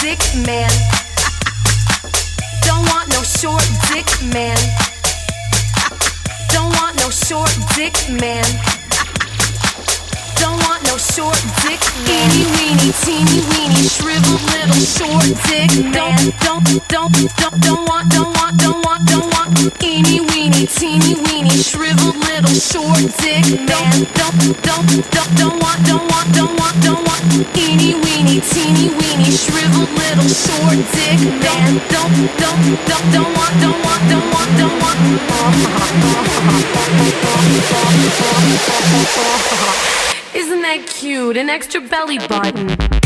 Dick man. Don't want no short dick man. Don't want no short dick man. Don't want no short dick man. Eeny weeny, teeny weeny, shriveled little short dick man. Don't, don't, don't, don't want, don't want, don't want, don't want. Eeny weeny, teeny weeny, shriveled little short dick man. Don't, don't, don't, don't want, don't want, don't want, don't want. Eeny weeny, teeny weeny, shriveled little short dick man. Don't, don't, don't, don't want, don't want, don't want, don't want. Isn't that cute? An extra belly button.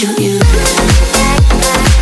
Shoot you.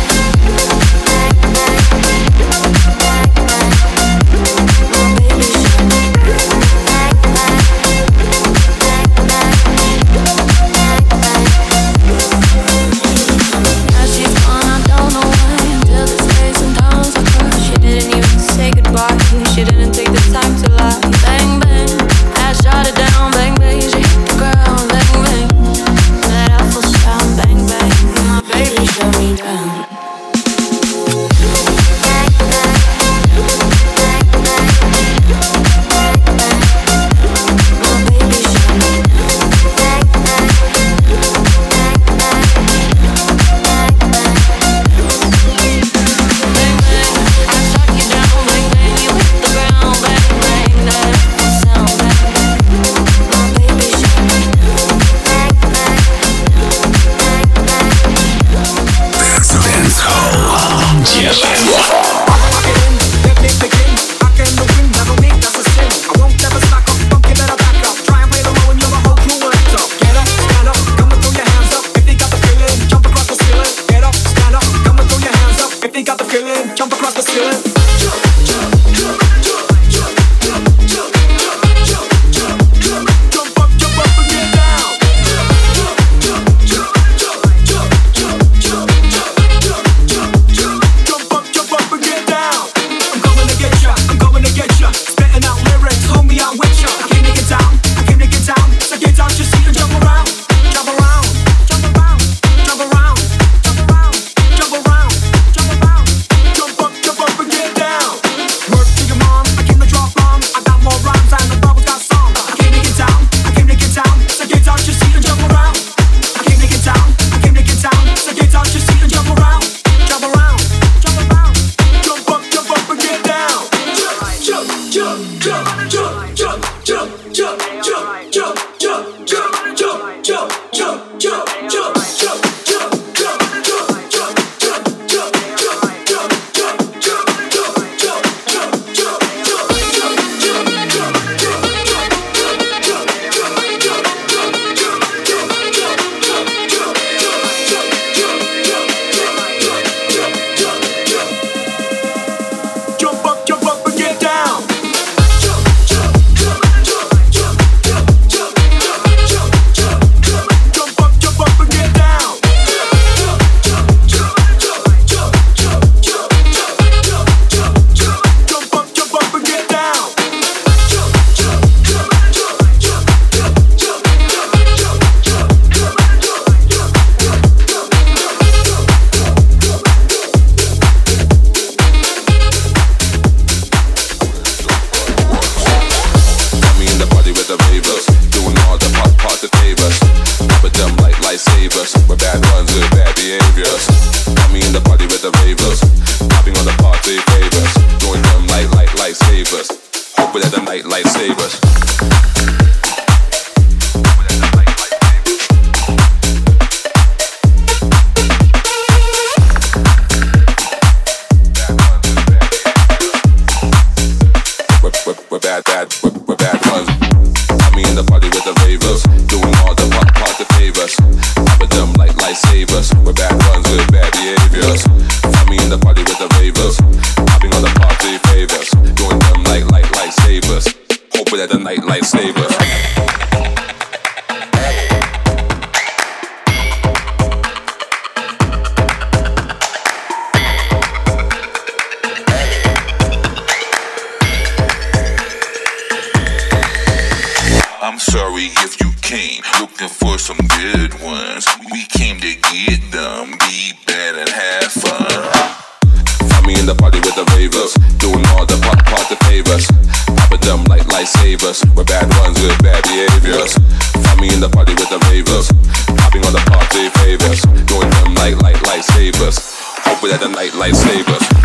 We're bad ones with bad behaviors. Me in the party with the ravers, popping the party favors, them like lightsabers. Hoping that the night lightsabers. I'm lightsabers. We're bad ones with bad behaviors. Got me in the party with the ravers, popping all the party favors. Doing them like like lightsabers. Hoping that the night lightsabers.